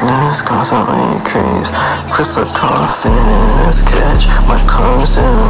darkness constantly creeps. Crystal coffin in catch. My constant grief,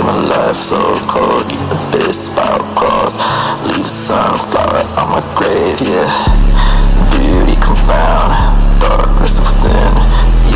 My life so cold, you abyss, spout cross. Leave a sunflower on my grave, yeah. Beauty compound, darkness within,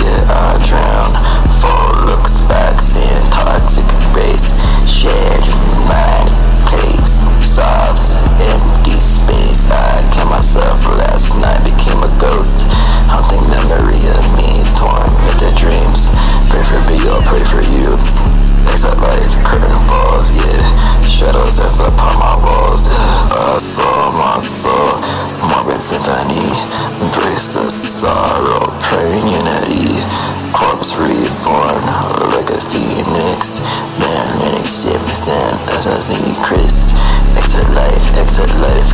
yeah, I drown. Four looks back, seeing toxic race, shared mind, caves, sobs, empty space. I killed myself last night, became a ghost. Haunting memory of me, tormented dreams. Pray for me, I'll pray for you. Exit life, curtain yeah. Shadows dance upon my walls. I saw my soul, morbid symphony. Embrace the sorrow, praying unity. Corpse reborn, like a phoenix. Magnetic shifts and assassin Christ. Exit life, exit life,